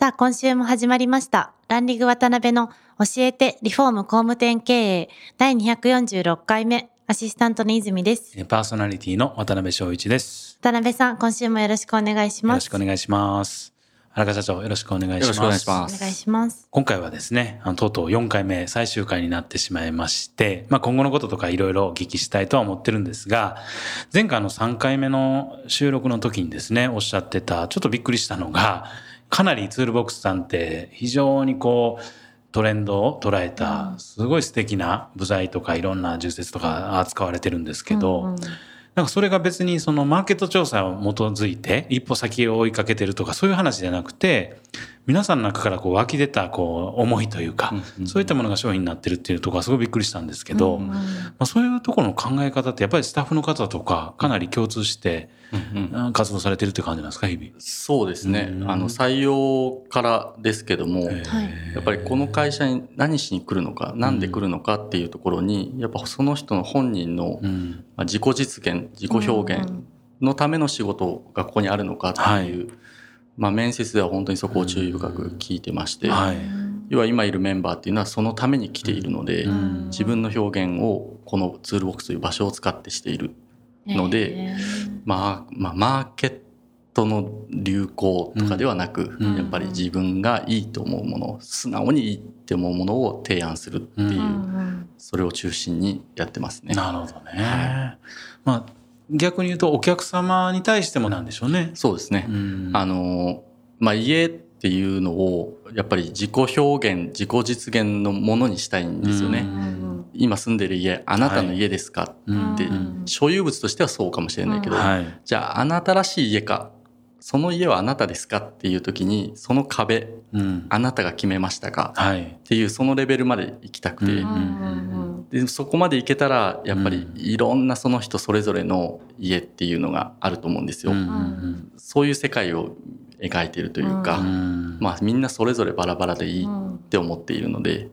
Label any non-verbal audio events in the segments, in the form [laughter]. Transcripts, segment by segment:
さあ今週も始まりましたランディング渡辺の教えてリフォーム工務店経営第246回目アシスタントの泉ですパーソナリティの渡辺翔一です。渡辺さん今週もよろしくお願いしますよろしくお願いします。荒川社長、よろしくお願いします。よろしくお願いしまお願いします今回はですね、あのとうとう4回目、最終回になってしまいまして、まあ今後のこととかいろいろお聞きしたいとは思ってるんですが、前回の3回目の収録の時にですね、おっしゃってた、ちょっとびっくりしたのが、かなりツールボックスさんって非常にこう、トレンドを捉えた、すごい素敵な部材とかいろんな重説とか扱われてるんですけど、うんうん。なんかそれが別にそのマーケット調査を基づいて一歩先を追いかけてるとかそういう話じゃなくて皆さんの中からこう湧き出たこう思いというか、そういったものが商品になってるっていうところがすごいびっくりしたんですけど、まあ、そういうところの考え方ってやっぱりスタッフの方とかかなり共通してうん活動されてるって感じなんですか日々？そうですね。あの、採用からですけども、はい。やっぱりこの会社に何しに来るのか、なんで来るのかっていうところに、やっぱその人の本人の自己実現、自己表現のための仕事がここにあるのかっていう、まあ面接では本当にそこを注意深く聞いてまして、はい。要は今いるメンバーっていうのはそのために来ているので、ん。自分の表現をこのツールボックスという場所を使ってしているので、まあ、まあ、マーケットの流行とかではなく、うん。やっぱり自分がいいと思うもの、素直にいいって思うものを提案するっていう、うん。うんそれを中心にやってますね。なるほどね。まあ逆に言うとお客様に対してもなんでしょうね。そうですね。うんあの、まあ、家っていうのを、やっぱり自己表現、自己実現のものにしたいんですよね。うん今住んでる家、あなたの家ですかうんって、うん所有物としてはそうかもしれないけど、はい。じゃああなたらしい家か、その家はあなたですかっていう時に、その壁、うん。あなたが決めましたか？はい。っていうそのレベルまで行きたくて、でそこまで行けたらやっぱりうん。いろんなその人それぞれの家っていうのがあると思うんですよ。そういう世界を描いているというか、まあみんなそれぞれバラバラでいいって思っているので、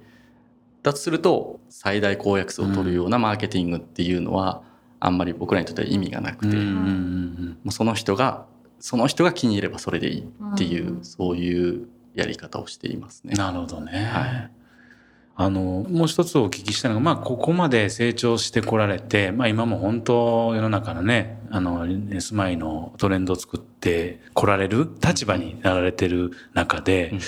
だとすると最大公約数を取るようなマーケティングっていうのはあんまり僕らにとっては意味がなくて、もんうその人がその人が気に入ればそれでいいっていう、うんそういうやり方をしていますね。なるほどね。はいあのもう一つお聞きしたのが、まあ、ここまで成長してこられて、まあ、今も本当世の中のねあの住まいのトレンドを作ってこられる立場になられてる中で、うん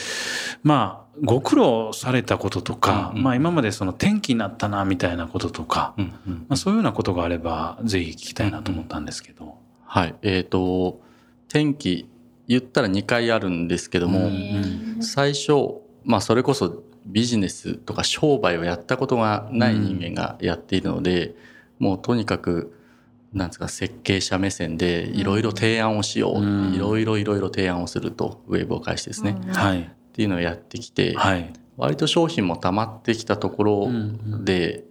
まあご苦労されたこととか、うんうんまあ、今までその転機になったなみたいなこととか、うんうんまあ、そういうようなことがあればぜひ聞きたいなと思ったんですけど。はい。えっ、と、天気、言ったら2回あるんですけども、うん。最初、まあそれこそビジネスとか商売をやったことがない人間がやっているので、もうとにかく、なんですか、設計者目線でいろいろ提案をしよう。うん。いろいろいろいろ提案をすると、ウェブを介してですね。っていうのをやってきて、はい。割と商品も溜まってきたところで、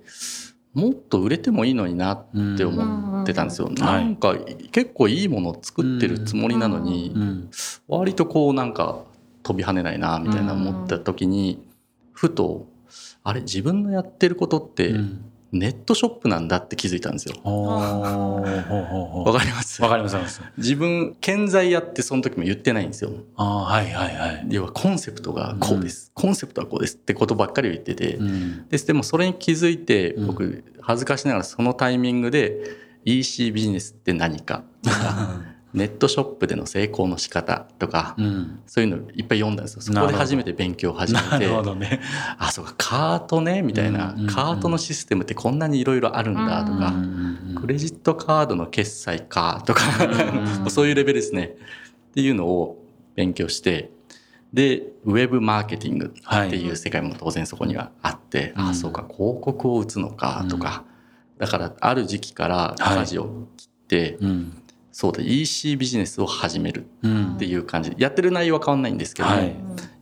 もっと売れてもいいのになって思ってたんですよ。ん。なんか結構いいものを作ってるつもりなのに、うん。割とこうなんか飛び跳ねないなみたいな思った時に、ふとあれ自分のやってることってうんネットショップなんだって気づいたんですよ。わかります？わかりますわかります。自分建材やってその時も言ってないんですよ。ああ、はいはいはい。要はコンセプトがこうです、コンセプトはこうですってことばっかりを言ってて、うん。ですでもそれに気づいてうん僕恥ずかしながらそのタイミングで EC ビジネスって何かとか [laughs] ネットショップでの成功の仕方とか、うん。そういうのいっぱい読んだんですよ。そこで初めて勉強を始めなるて、ほどね。あ、そうか、カートね、みたいな、うんうんうんカートのシステムってこんなにいろいろあるんだとか、クレジットカードの決済かとか、うん [laughs] そういうレベルですね。っていうのを勉強して、で、ウェブマーケティングっていう世界も当然そこにはあって、うん。あ、そうか、広告を打つのかとか、だからある時期から舵を切って、うん。そうだ EC ビジネスを始めるうん。っていう感じ。でやってる内容は変わんないんですけども、はい。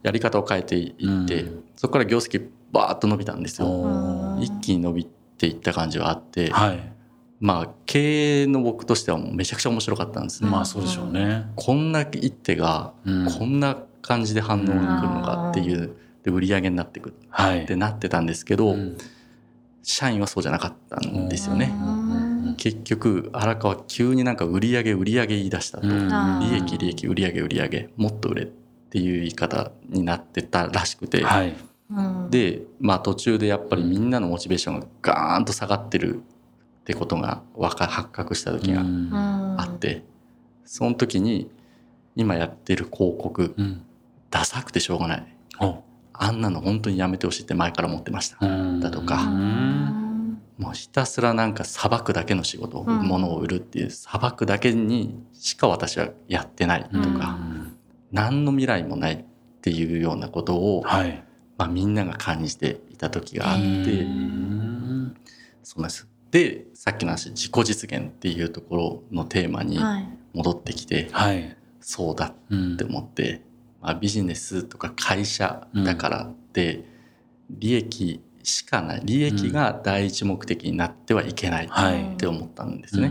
やり方を変えていって、うん。そこから業績バーッと伸びたんですよ。一気に伸びていった感じはあって、はい。まあ経営の僕としてはめちゃくちゃ面白かったんですね。まあそうでしょうね。こんな一手がうん。こんな感じで反応が来るのかっていう、で売り上げになってくるはい。ってなってたんですけど、うん。社員はそうじゃなかったんですよね。うん結局荒川急になんか売り上げ売り上げ言い出したと、うん。利益利益売り上げ売り上げもっと売れっていう言い方になってたらしくて、はい。でまあ途中でやっぱりみんなのモチベーションがガーンと下がってるってことがわか発覚した時がうん。あって、その時に今やってる広告うん。ダサくてしょうがない。お。あんなの本当にやめてほしいって前から思ってました、うん。だとか。うんもうひたすらなんかさばくだけの仕事、うん物を売るっていうさばくだけにしか私はやってないとか、何の未来もないっていうようなことを、はい。まあ、みんなが感じていた時があって、うん。そうなんです。でさっきの話自己実現っていうところのテーマにはい。戻ってきて、はい。そうだうんって思って、まあ、ビジネスとか会社だからって利益しかない利益が第一目的になってはいけないはい。って思ったんですね。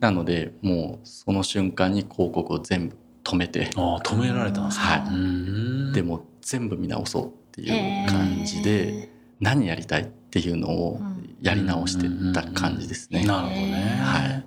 なのでもうその瞬間に広告を全部止めて、ああ止められたんですかはい。うんでも全部見直そうっていう感じで何やりたいっていうのをやり直してった感じですね。なるほどね。はい。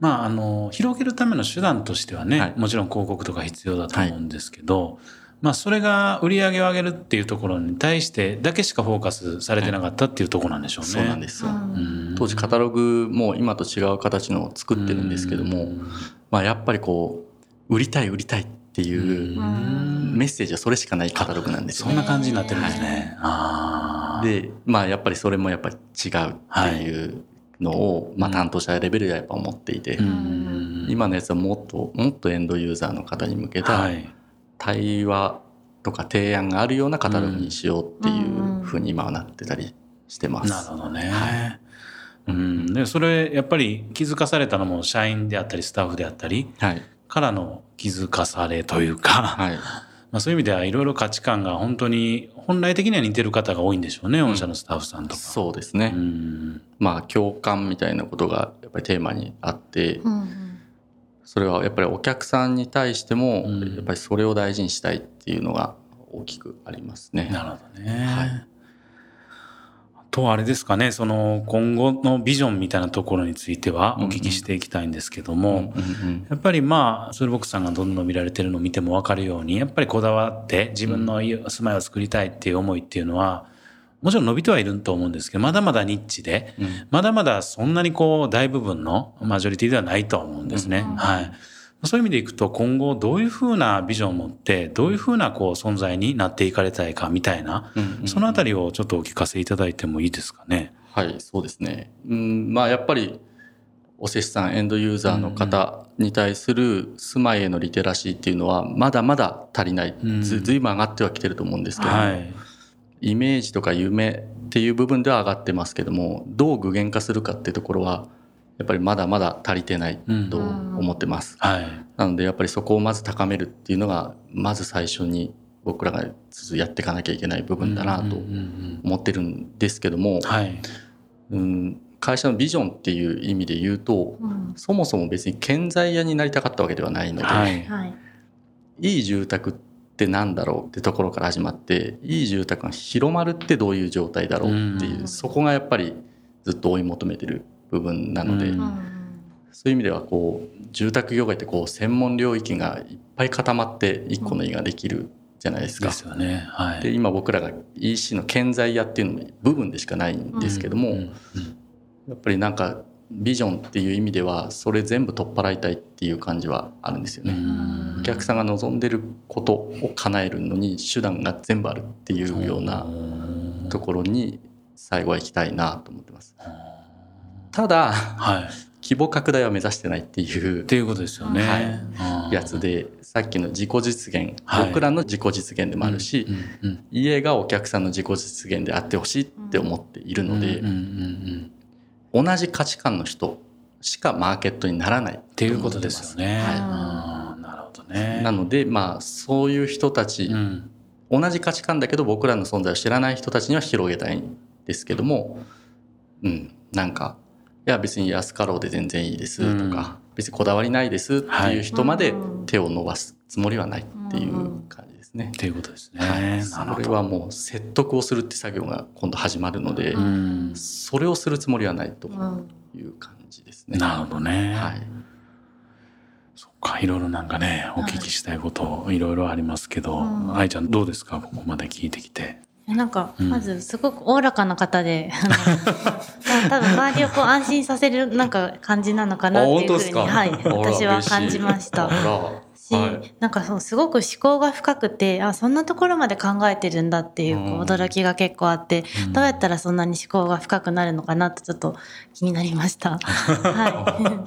まああの広げるための手段としてはね、はい。もちろん広告とか必要だと思うんですけど、まあそれが売り上げを上げるっていうところに対してだけしかフォーカスされてなかったっていうところなんでしょうね。そうなんですよ。うん当時カタログも今と違う形のを作ってるんですけども、うんまあ、やっぱりこう売りたい売りたいっていううんメッセージはそれしかないカタログなんですよそんな感じになってるんですね。ああ。でまあやっぱりそれもやっぱり違うっていうのを、まあ、担当者レベルではやっぱ思っていて、うん今のやつはもっともっとエンドユーザーの方に向けたはい。対話とか提案があるようなカタログにしようっていうふうに今はなってたりしてます。なるほどね。はうん、でそれやっぱり気づかされたのも社員であったりスタッフであったりはい、からの気づかされというか、はい、[laughs] まあ、そういう意味ではいろいろ価値観が本当に本来的には似てる方が多いんでしょうね、御社のスタッフさんとか。そうですね。うんまあ共感みたいなことがやっぱりテーマにあって、うんそれはやっぱりお客さんに対してもうん。やっぱりそれを大事にしたいっていうのが大きくありますね。なるほどね。はい。あとあれですかねその今後のビジョンみたいなところについてはお聞きしていきたいんですけども、うんうんやっぱりまあソルボックスさんがどんどん見られてるのを見ても分かるようにやっぱりこだわって自分の家住まいを作りたいっていう思いっていうのはもちろん伸びてはいると思うんですけどまだまだニッチでうんまだまだそんなにこう大部分のマジョリティではないとは思うんですね。うんはい。そういう意味でいくと今後どういうふうなビジョンを持ってどういうふうなこう存在になっていかれたいかみたいなそのあたりをちょっとお聞かせいただいてもいいですかね。はい、そうですね。うん、まあやっぱりお施主さんエンドユーザーの方に対する住まいへのリテラシーっていうのはまだまだ足りない。うんずずいぶん上がってはきてると思うんですけども、はい。イメージとか夢っていう部分では上がってますけどもどう具現化するかっていうところはやっぱりまだまだ足りてないと思ってます。はい。なのでやっぱりそこをまず高めるっていうのがまず最初に僕らがやっていかなきゃいけない部分だなとうんうんうん思ってるんですけども、はい。うん、会社のビジョンっていう意味で言うとうんそもそも別に建材屋になりたかったわけではないので、はい。はいいい住宅ってなんだろうってところから始まっていい住宅が広まるってどういう状態だろうっていう、うんそこがやっぱりずっと追い求めてる部分なので、うんそういう意味ではこう住宅業界ってこう専門領域がいっぱい固まって一個の家ができるじゃないですか。ですよね。はい。で今僕らが EC の建材屋っていうのも部分でしかないんですけども、やっぱりなんかビジョンっていう意味ではそれ全部取っ払いたいっていう感じはあるんですよね。お客さんが望んでることを叶えるのに手段が全部あるっていうようなところに最後は行きたいなと思ってます。ただはい。規模拡大は目指してないっていうっていうことですよね。はいやつでさっきの自己実現、はい僕らの自己実現でもあるし、うんうん家がお客さんの自己実現であってほしいって思っているので、うんうんうん同じ価値観の人しかマーケットにならないっっていうことですよね。はうんなるほどね。なのでまあそういう人たち、うん。同じ価値観だけど僕らの存在を知らない人たちには広げたいんですけども、うん、なんか、いや別に安かろうで全然いいですとか、別にこだわりないですっていう人まで手を伸ばすつもりはないっていう感ね。っていうことですね。はい、そ。れはもう説得をするって作業が今度始まるので、うんそれをするつもりはないとうんいう感じですね。なるほどね。はい。そっか、いろいろなんかね、お聞きしたいこと、いろいろありますけど、うん愛ちゃんどうですか？ここまで聞いてきて。なんか、うんまず、すごくおおらかな方で、[laughs] あの多分周りをこう安心させるなんか感じなのかなっていうふうに、はい、私は感じました。し、はい。なんかそうすごく思考が深くてあそんなところまで考えてるんだっていうこううん。驚きが結構あって、うん。どうやったらそんなに思考が深くなるのかなとちょっと気になりました。[laughs] は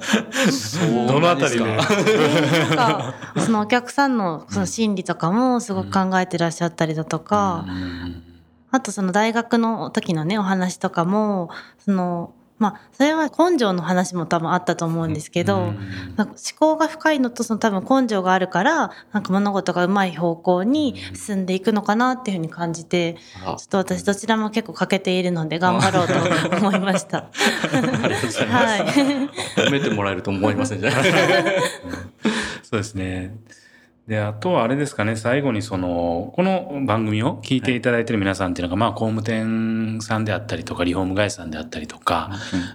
い。そうどのあたりで？なんですかなんかそのお客さんのその心理とかもすごく考えてらっしゃったりだとか、うん。あとその大学の時のねお話とかもそのまあそれは根性の話も多分あったと思うんですけど、うんなんか思考が深いのとその多分根性があるからなんか物事がうまい方向に進んでいくのかなっていうふうに感じてあちょっと私どちらも結構欠けているので頑張ろうと思いました。ありがとうございます。はい。褒めてもらえると思いません [laughs] そうですね。で、あとはあれですかね、最後にその、この番組を聞いていただいている皆さんっていうのが、まあ、工務店さんであったりとか、リフォーム会社さんであったりとか、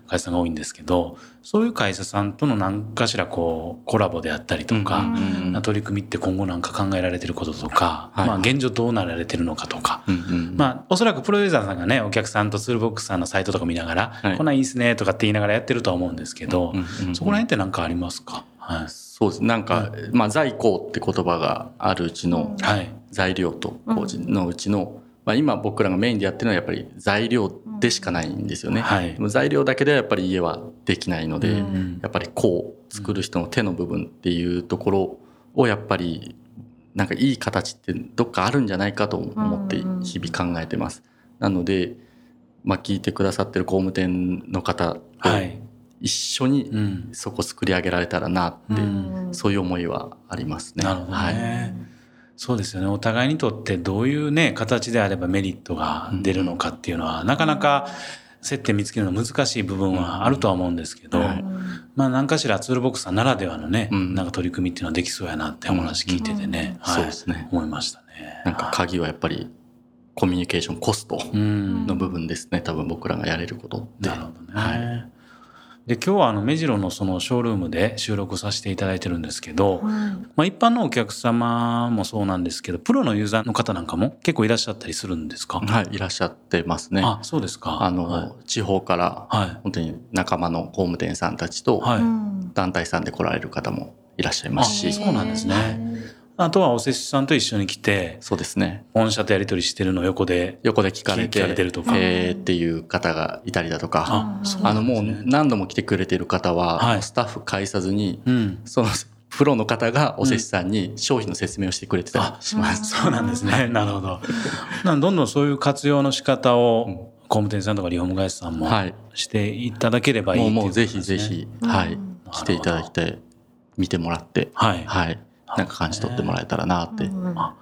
会社さんが多いんですけど、そういう会社さんとの何かしらこう、コラボであったりとか、うんうん取り組みって今後なんか考えられてることとか、はい。まあ、現状どうなられてるのかとか、うんうんまあ、おそらくプロユーザーさんがね、お客さんとツールボックスさんのサイトとか見ながら、はい。こんなんいいっすねとかって言いながらやってるとは思うんですけど、うんうんうんそこら辺って何かありますか？はい。そうです。なんか、まあ、在庫って言葉があるうちのはい。材料と工事のうちの、まあ、今僕らがメインでやってるのはやっぱり材料でしかないんですよね。はいでも材料だけではやっぱり家はできないので、うんやっぱりこう作る人の手の部分っていうところをやっぱりなんかいい形ってどっかあるんじゃないかと思って日々考えてます。なので、まあ、聞いてくださってる工務店の方とはい。一緒にうん。そこ作り上げられたらなって、うんそういう思いはありますね。なるほどね。はいそうですよね。お互いにとってどういうね、形であればメリットが出るのかっていうのは、なかなか接点見つけるの難しい部分はあるとは思うんですけど、はいまあ何かしらツールボックスさんならではのね、うんなんか取り組みっていうのはできそうやなってお話聞いててね、はい、そうですね。思いましたね。なんか鍵はやっぱりコミュニケーションコストうん。の部分ですね。多分僕らがやれることって。なるほどね。はいで今日はあの目白のそのショールームで収録させていただいてるんですけど、はい。まあ、一般のお客様もそうなんですけどプロのユーザーの方なんかも結構いらっしゃったりするんですか、はい、いらっしゃってますね。あそうですか。あの、はい。地方からはい。本当に仲間の工務店さんたちとはい。うん。団体さんで来られる方もいらっしゃいますし、あそうなんですねあとはお施主さんと一緒に来てそうですね。御社とやり取りしてるのを横で横で聞かれて、聞かれてるとか。えーっていう方がいたりだとか、あそうあのもう何度も来てくれてる方は、はい。スタッフ介さずに、うん。そのプロの方がお施主さんに商品の説明をしてくれてたりします。そうなんですね。なるほど。なんどんどんそういう活用の仕方を工務店さんとかリフォーム会社さんもはい。していただければいいもうっていうこともうぜひぜひ、うん。はい。うん、来ていただいて、見てもらって、はい。はい、なんか感じ取ってもらえたらなって。わ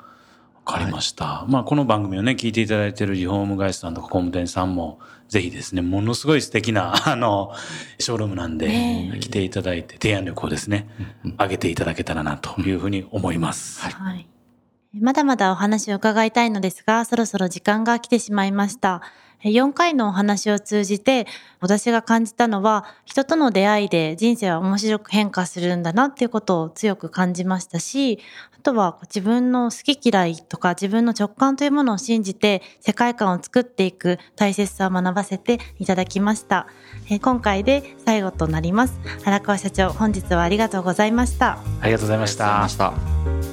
かりました。まあ、この番組をね、聞いていただいているリフォーム会社さんとか工務店さんも、ぜひですね、ものすごい素敵な、[laughs] あの、ショールームなんで、来ていただいて、提案力をですね、うん上げていただけたらな、というふうに思います。はい。まだまだお話を伺いたいのですが、そろそろ時間が来てしまいました。4回のお話を通じて、私が感じたのは、人との出会いで人生は面白く変化するんだなっていうことを強く感じましたし、あとは自分の好き嫌いとか自分の直感というものを信じて世界観を作っていく大切さを学ばせていただきました。えー今回で最後となります。荒川社長、本日はありがとうございました。ありがとうございましたありがとうございま。した。